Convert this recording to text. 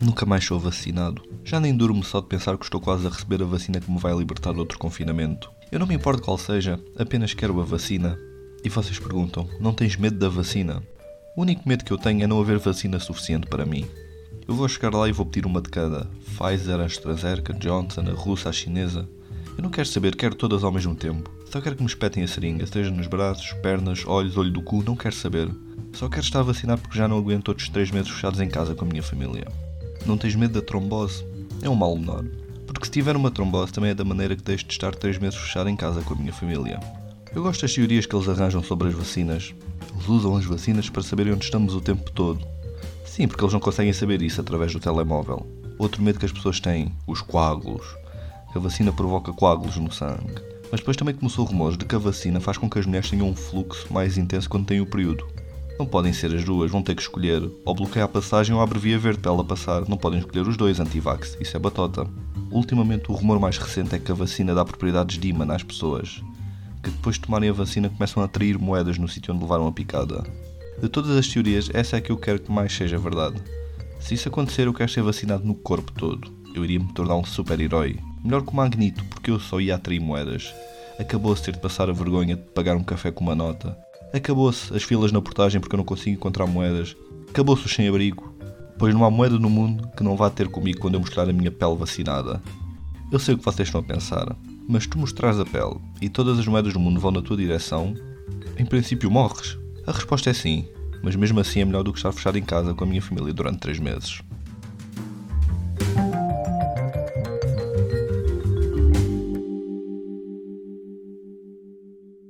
Nunca mais sou vacinado. Já nem durmo só de pensar que estou quase a receber a vacina que me vai libertar de outro confinamento. Eu não me importo qual seja, apenas quero a vacina. E vocês perguntam: não tens medo da vacina? O único medo que eu tenho é não haver vacina suficiente para mim. Eu vou chegar lá e vou pedir uma de cada: Pfizer, AstraZeneca, Johnson, a russa, a chinesa. Eu não quero saber, quero todas ao mesmo tempo. Só quero que me espetem a seringa, seja nos braços, pernas, olhos, olho do cu, não quero saber. Só quero estar vacinado porque já não aguento outros três meses fechados em casa com a minha família. Não tens medo da trombose? É um mal menor. Porque se tiver uma trombose também é da maneira que deixo de estar três meses fechado em casa com a minha família. Eu gosto das teorias que eles arranjam sobre as vacinas. Eles usam as vacinas para saberem onde estamos o tempo todo. Sim, porque eles não conseguem saber isso através do telemóvel. Outro medo que as pessoas têm, os coágulos. A vacina provoca coágulos no sangue. Mas depois também começou rumores de que a vacina faz com que as mulheres tenham um fluxo mais intenso quando têm o período. Não podem ser as duas, vão ter que escolher ou bloquear a passagem ou abrevia verde para ela passar. Não podem escolher os dois anti-vax, isso é batota. Ultimamente o rumor mais recente é que a vacina dá propriedades de imã às pessoas, que depois de tomarem a vacina começam a atrair moedas no sítio onde levaram a picada. De todas as teorias, essa é a que eu quero que mais seja verdade. Se isso acontecer, eu quero ser vacinado no corpo todo. Eu iria me tornar um super-herói. Melhor que o Magnito, porque eu só ia atrair moedas. Acabou-se ter de passar a vergonha de pagar um café com uma nota. Acabou-se as filas na portagem porque eu não consigo encontrar moedas. Acabou-se o sem-abrigo. Pois não há moeda no mundo que não vá ter comigo quando eu mostrar a minha pele vacinada. Eu sei o que vocês estão a pensar, mas tu mostrares a pele e todas as moedas do mundo vão na tua direção, em princípio morres. A resposta é sim, mas mesmo assim é melhor do que estar fechado em casa com a minha família durante 3 meses.